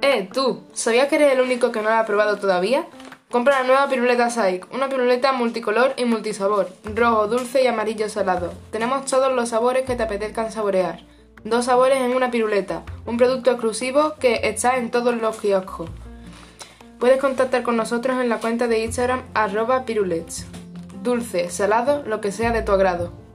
Eh, tú, ¿sabías que eres el único que no la ha probado todavía? Compra la nueva piruleta Saik, una piruleta multicolor y multisabor, rojo, dulce y amarillo salado. Tenemos todos los sabores que te apetezcan saborear. Dos sabores en una piruleta, un producto exclusivo que está en todos los kioscos. Puedes contactar con nosotros en la cuenta de Instagram arroba pirulets. Dulce, salado, lo que sea de tu agrado.